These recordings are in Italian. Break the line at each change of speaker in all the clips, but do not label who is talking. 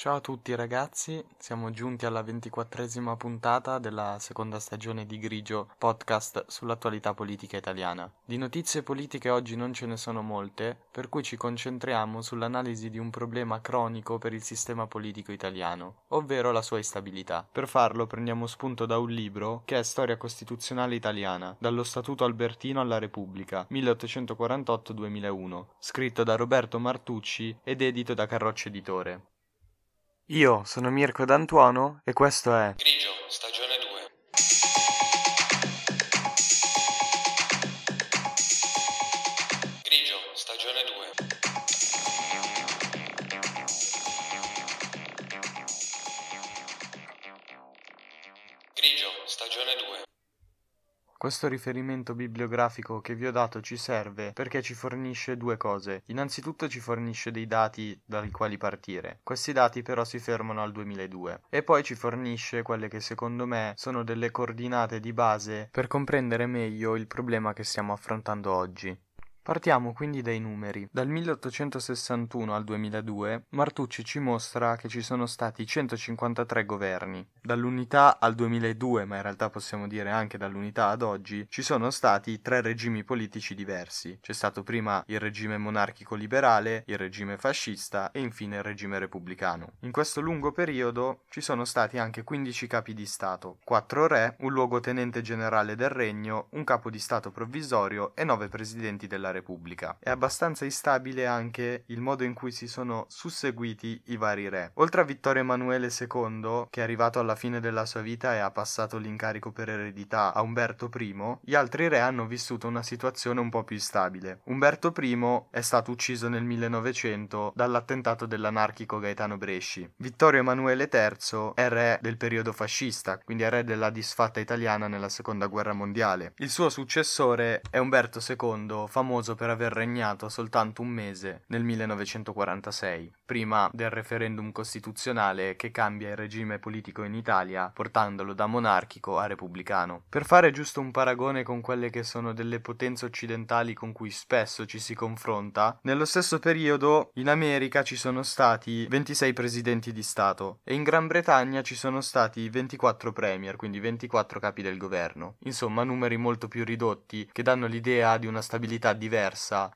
Ciao a tutti ragazzi, siamo giunti alla ventiquattresima puntata della seconda stagione di Grigio, podcast sull'attualità politica italiana. Di notizie politiche oggi non ce ne sono molte, per cui ci concentriamo sull'analisi di un problema cronico per il sistema politico italiano, ovvero la sua instabilità. Per farlo prendiamo spunto da un libro che è Storia Costituzionale Italiana, dallo Statuto Albertino alla Repubblica, 1848-2001, scritto da Roberto Martucci ed edito da Carroccio Editore. Io sono Mirko D'Antuono e questo è
Grigio, stagione 2. Grigio, stagione 2. Grigio, stagione 2.
Questo riferimento bibliografico che vi ho dato ci serve perché ci fornisce due cose. Innanzitutto ci fornisce dei dati dai quali partire. Questi dati però si fermano al 2002 e poi ci fornisce quelle che secondo me sono delle coordinate di base per comprendere meglio il problema che stiamo affrontando oggi. Partiamo quindi dai numeri. Dal 1861 al 2002 Martucci ci mostra che ci sono stati 153 governi. Dall'unità al 2002, ma in realtà possiamo dire anche dall'unità ad oggi, ci sono stati tre regimi politici diversi. C'è stato prima il regime monarchico liberale, il regime fascista e infine il regime repubblicano. In questo lungo periodo ci sono stati anche 15 capi di Stato, 4 re, un luogotenente generale del regno, un capo di Stato provvisorio e 9 presidenti della Repubblica. È abbastanza instabile anche il modo in cui si sono susseguiti i vari re. Oltre a Vittorio Emanuele II, che è arrivato alla fine della sua vita e ha passato l'incarico per eredità a Umberto I, gli altri re hanno vissuto una situazione un po' più instabile. Umberto I è stato ucciso nel 1900 dall'attentato dell'anarchico Gaetano Bresci. Vittorio Emanuele III è re del periodo fascista, quindi è re della disfatta italiana nella seconda guerra mondiale. Il suo successore è Umberto II, famoso per aver regnato soltanto un mese nel 1946, prima del referendum costituzionale che cambia il regime politico in Italia, portandolo da monarchico a repubblicano. Per fare giusto un paragone con quelle che sono delle potenze occidentali con cui spesso ci si confronta, nello stesso periodo in America ci sono stati 26 presidenti di Stato e in Gran Bretagna ci sono stati 24 premier, quindi 24 capi del governo. Insomma, numeri molto più ridotti che danno l'idea di una stabilità diversa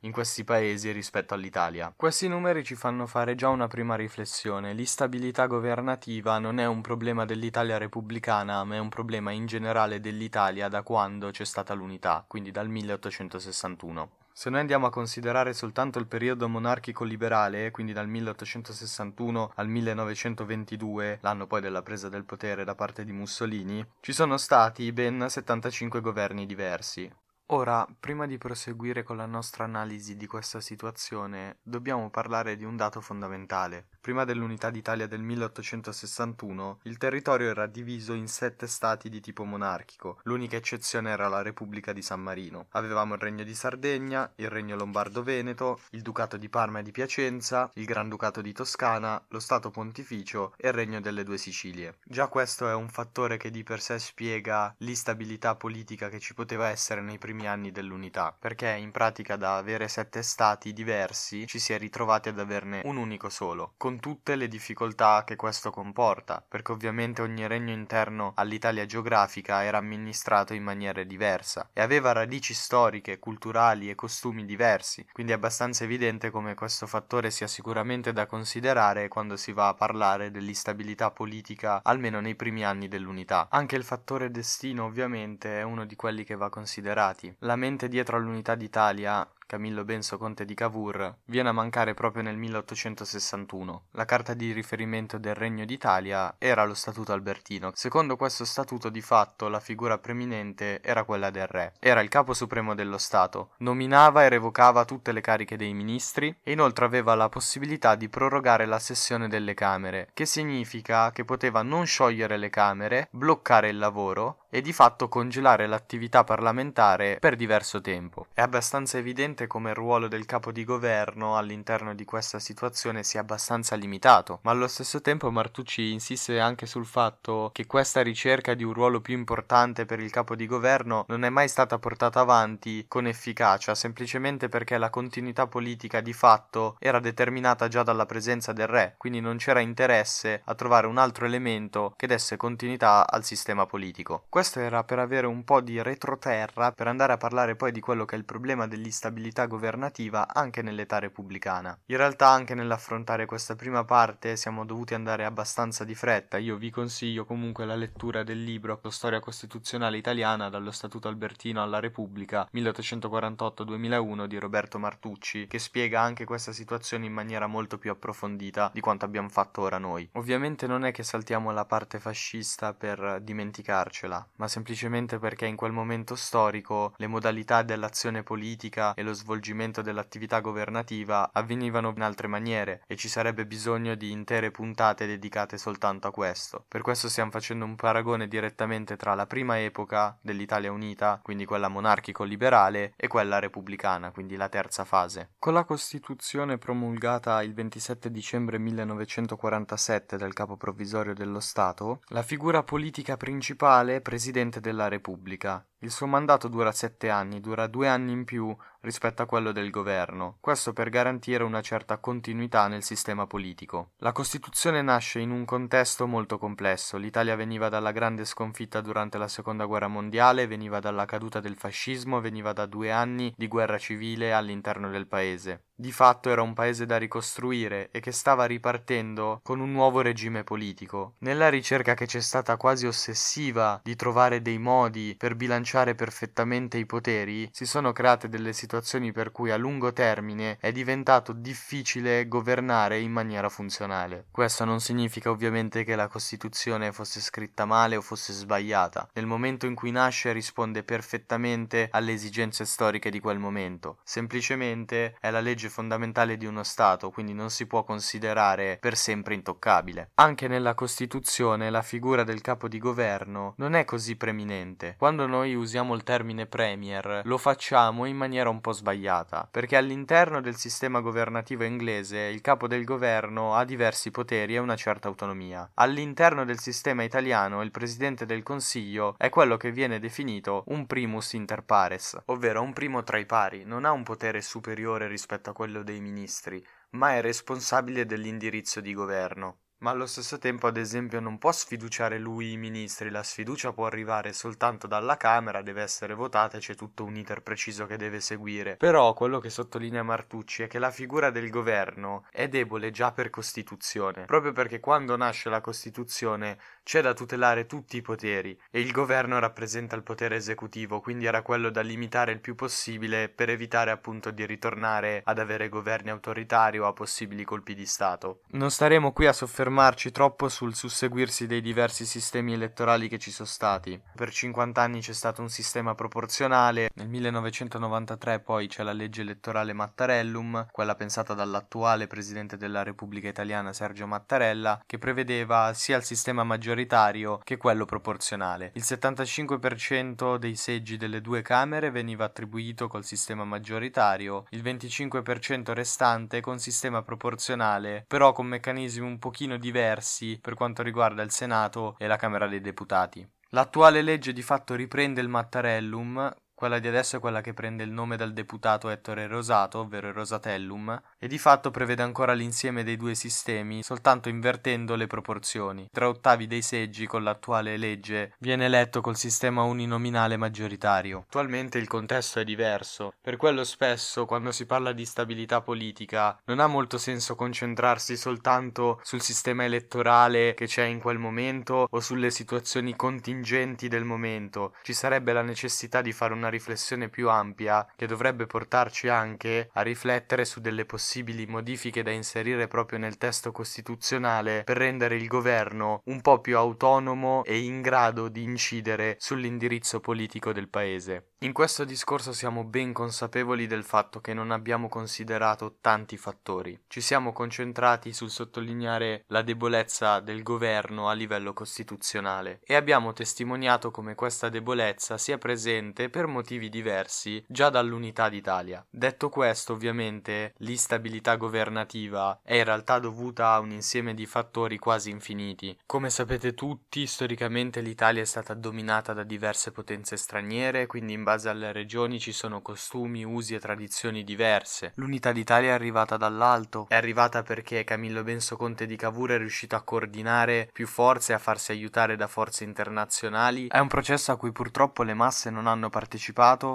in questi paesi rispetto all'Italia. Questi numeri ci fanno fare già una prima riflessione. L'instabilità governativa non è un problema dell'Italia repubblicana, ma è un problema in generale dell'Italia da quando c'è stata l'unità, quindi dal 1861. Se noi andiamo a considerare soltanto il periodo monarchico liberale, quindi dal 1861 al 1922, l'anno poi della presa del potere da parte di Mussolini, ci sono stati ben 75 governi diversi. Ora, prima di proseguire con la nostra analisi di questa situazione, dobbiamo parlare di un dato fondamentale. Prima dell'unità d'Italia del 1861, il territorio era diviso in sette stati di tipo monarchico, l'unica eccezione era la Repubblica di San Marino. Avevamo il Regno di Sardegna, il Regno Lombardo-Veneto, il Ducato di Parma e di Piacenza, il Granducato di Toscana, lo Stato Pontificio e il Regno delle Due Sicilie. Già questo è un fattore che di per sé spiega l'instabilità politica che ci poteva essere nei primi anni dell'unità, perché in pratica da avere sette stati diversi ci si è ritrovati ad averne un unico solo, con tutte le difficoltà che questo comporta, perché ovviamente ogni regno interno all'Italia geografica era amministrato in maniera diversa e aveva radici storiche, culturali e costumi diversi, quindi è abbastanza evidente come questo fattore sia sicuramente da considerare quando si va a parlare dell'instabilità politica almeno nei primi anni dell'unità. Anche il fattore destino ovviamente è uno di quelli che va considerati. La mente dietro all'unità d'Italia Camillo Benso conte di Cavour, viene a mancare proprio nel 1861. La carta di riferimento del Regno d'Italia era lo Statuto Albertino. Secondo questo statuto di fatto la figura preminente era quella del re. Era il capo supremo dello Stato, nominava e revocava tutte le cariche dei ministri e inoltre aveva la possibilità di prorogare la sessione delle Camere, che significa che poteva non sciogliere le Camere, bloccare il lavoro e di fatto congelare l'attività parlamentare per diverso tempo. È abbastanza evidente come il ruolo del capo di governo all'interno di questa situazione sia abbastanza limitato, ma allo stesso tempo Martucci insiste anche sul fatto che questa ricerca di un ruolo più importante per il capo di governo non è mai stata portata avanti con efficacia, semplicemente perché la continuità politica di fatto era determinata già dalla presenza del re, quindi non c'era interesse a trovare un altro elemento che desse continuità al sistema politico. Questo era per avere un po' di retroterra per andare a parlare poi di quello che è il problema dell'instabilità governativa anche nell'età repubblicana. In realtà anche nell'affrontare questa prima parte siamo dovuti andare abbastanza di fretta, io vi consiglio comunque la lettura del libro Storia costituzionale italiana dallo Statuto Albertino alla Repubblica 1848-2001 di Roberto Martucci che spiega anche questa situazione in maniera molto più approfondita di quanto abbiamo fatto ora noi. Ovviamente non è che saltiamo la parte fascista per dimenticarcela, ma semplicemente perché in quel momento storico le modalità dell'azione politica e lo svolgimento dell'attività governativa avvenivano in altre maniere e ci sarebbe bisogno di intere puntate dedicate soltanto a questo. Per questo stiamo facendo un paragone direttamente tra la prima epoca dell'Italia unita, quindi quella monarchico-liberale, e quella repubblicana, quindi la terza fase. Con la Costituzione promulgata il 27 dicembre 1947 dal capo provvisorio dello Stato, la figura politica principale è Presidente della Repubblica. Il suo mandato dura sette anni, dura due anni in più rispetto a quello del governo, questo per garantire una certa continuità nel sistema politico. La Costituzione nasce in un contesto molto complesso, l'Italia veniva dalla grande sconfitta durante la Seconda Guerra Mondiale, veniva dalla caduta del fascismo, veniva da due anni di guerra civile all'interno del paese. Di fatto era un paese da ricostruire e che stava ripartendo con un nuovo regime politico. Nella ricerca che c'è stata quasi ossessiva di trovare dei modi per bilanciare perfettamente i poteri, si sono create delle situazioni per cui a lungo termine è diventato difficile governare in maniera funzionale. Questo non significa ovviamente che la Costituzione fosse scritta male o fosse sbagliata. Nel momento in cui nasce risponde perfettamente alle esigenze storiche di quel momento. Semplicemente è la legge fondamentale di uno Stato, quindi non si può considerare per sempre intoccabile. Anche nella Costituzione la figura del capo di governo non è così preminente. Quando noi usiamo il termine premier lo facciamo in maniera un po' sbagliata, perché all'interno del sistema governativo inglese il capo del governo ha diversi poteri e una certa autonomia. All'interno del sistema italiano il presidente del Consiglio è quello che viene definito un primus inter pares, ovvero un primo tra i pari, non ha un potere superiore rispetto a quello dei ministri, ma è responsabile dell'indirizzo di governo. Ma allo stesso tempo, ad esempio, non può sfiduciare lui i ministri, la sfiducia può arrivare soltanto dalla Camera, deve essere votata e c'è tutto un iter preciso che deve seguire. Però quello che sottolinea Martucci è che la figura del governo è debole già per Costituzione, proprio perché quando nasce la Costituzione c'è da tutelare tutti i poteri e il governo rappresenta il potere esecutivo, quindi era quello da limitare il più possibile per evitare appunto di ritornare ad avere governi autoritari o a possibili colpi di Stato. Non staremo qui a soffermarci soffermarci troppo sul susseguirsi dei diversi sistemi elettorali che ci sono stati. Per 50 anni c'è stato un sistema proporzionale, nel 1993 poi c'è la legge elettorale Mattarellum, quella pensata dall'attuale presidente della Repubblica Italiana Sergio Mattarella, che prevedeva sia il sistema maggioritario che quello proporzionale. Il 75% dei seggi delle due Camere veniva attribuito col sistema maggioritario, il 25% restante con sistema proporzionale, però con meccanismi un pochino diversi per quanto riguarda il Senato e la Camera dei Deputati. L'attuale legge di fatto riprende il Mattarellum, quella di adesso è quella che prende il nome dal deputato Ettore Rosato, ovvero il Rosatellum, e di fatto prevede ancora l'insieme dei due sistemi, soltanto invertendo le proporzioni. Tre ottavi dei seggi con l'attuale legge viene eletto col sistema uninominale maggioritario. Attualmente il contesto è diverso, per quello spesso quando si parla di stabilità politica non ha molto senso concentrarsi soltanto sul sistema elettorale che c'è in quel momento o sulle situazioni contingenti del momento. Ci sarebbe la necessità di fare una una riflessione più ampia che dovrebbe portarci anche a riflettere su delle possibili modifiche da inserire proprio nel testo costituzionale per rendere il governo un po' più autonomo e in grado di incidere sull'indirizzo politico del paese. In questo discorso siamo ben consapevoli del fatto che non abbiamo considerato tanti fattori. Ci siamo concentrati sul sottolineare la debolezza del governo a livello costituzionale e abbiamo testimoniato come questa debolezza sia presente per motivi diversi già dall'unità d'Italia. Detto questo, ovviamente, l'instabilità governativa è in realtà dovuta a un insieme di fattori quasi infiniti. Come sapete tutti, storicamente l'Italia è stata dominata da diverse potenze straniere, quindi in base alle regioni ci sono costumi, usi e tradizioni diverse. L'unità d'Italia è arrivata dall'alto, è arrivata perché Camillo Benso Conte di Cavour è riuscito a coordinare più forze e a farsi aiutare da forze internazionali. È un processo a cui purtroppo le masse non hanno partecipato,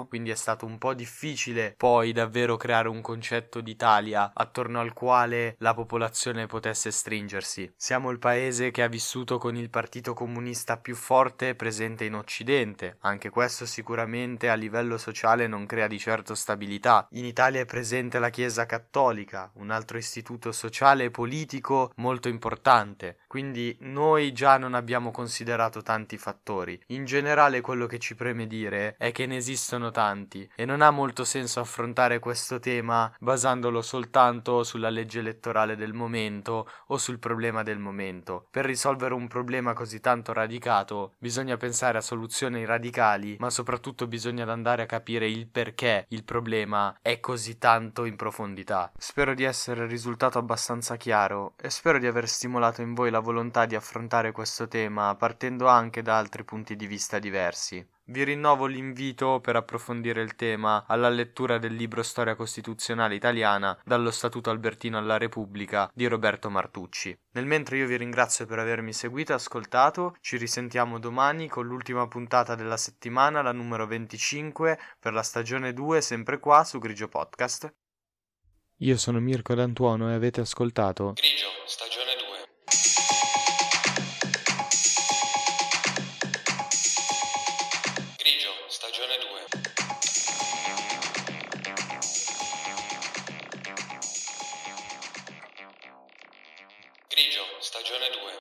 quindi è stato un po' difficile poi davvero creare un concetto d'Italia attorno al quale la popolazione potesse stringersi. Siamo il paese che ha vissuto con il partito comunista più forte presente in Occidente, anche questo sicuramente a livello sociale non crea di certo stabilità. In Italia è presente la Chiesa Cattolica, un altro istituto sociale e politico molto importante, quindi noi già non abbiamo considerato tanti fattori. In generale quello che ci preme dire è che ne esistono tanti e non ha molto senso affrontare questo tema basandolo soltanto sulla legge elettorale del momento o sul problema del momento. Per risolvere un problema così tanto radicato bisogna pensare a soluzioni radicali, ma soprattutto bisogna andare a capire il perché il problema è così tanto in profondità. Spero di essere risultato abbastanza chiaro e spero di aver stimolato in voi la volontà di affrontare questo tema partendo anche da altri punti di vista diversi. Vi rinnovo l'invito per approfondire il tema alla lettura del libro Storia Costituzionale Italiana dallo Statuto Albertino alla Repubblica di Roberto Martucci. Nel mentre io vi ringrazio per avermi seguito e ascoltato, ci risentiamo domani con l'ultima puntata della settimana, la numero 25 per la stagione 2, sempre qua su Grigio Podcast. Io sono Mirko D'Antuono e avete ascoltato
Grigio,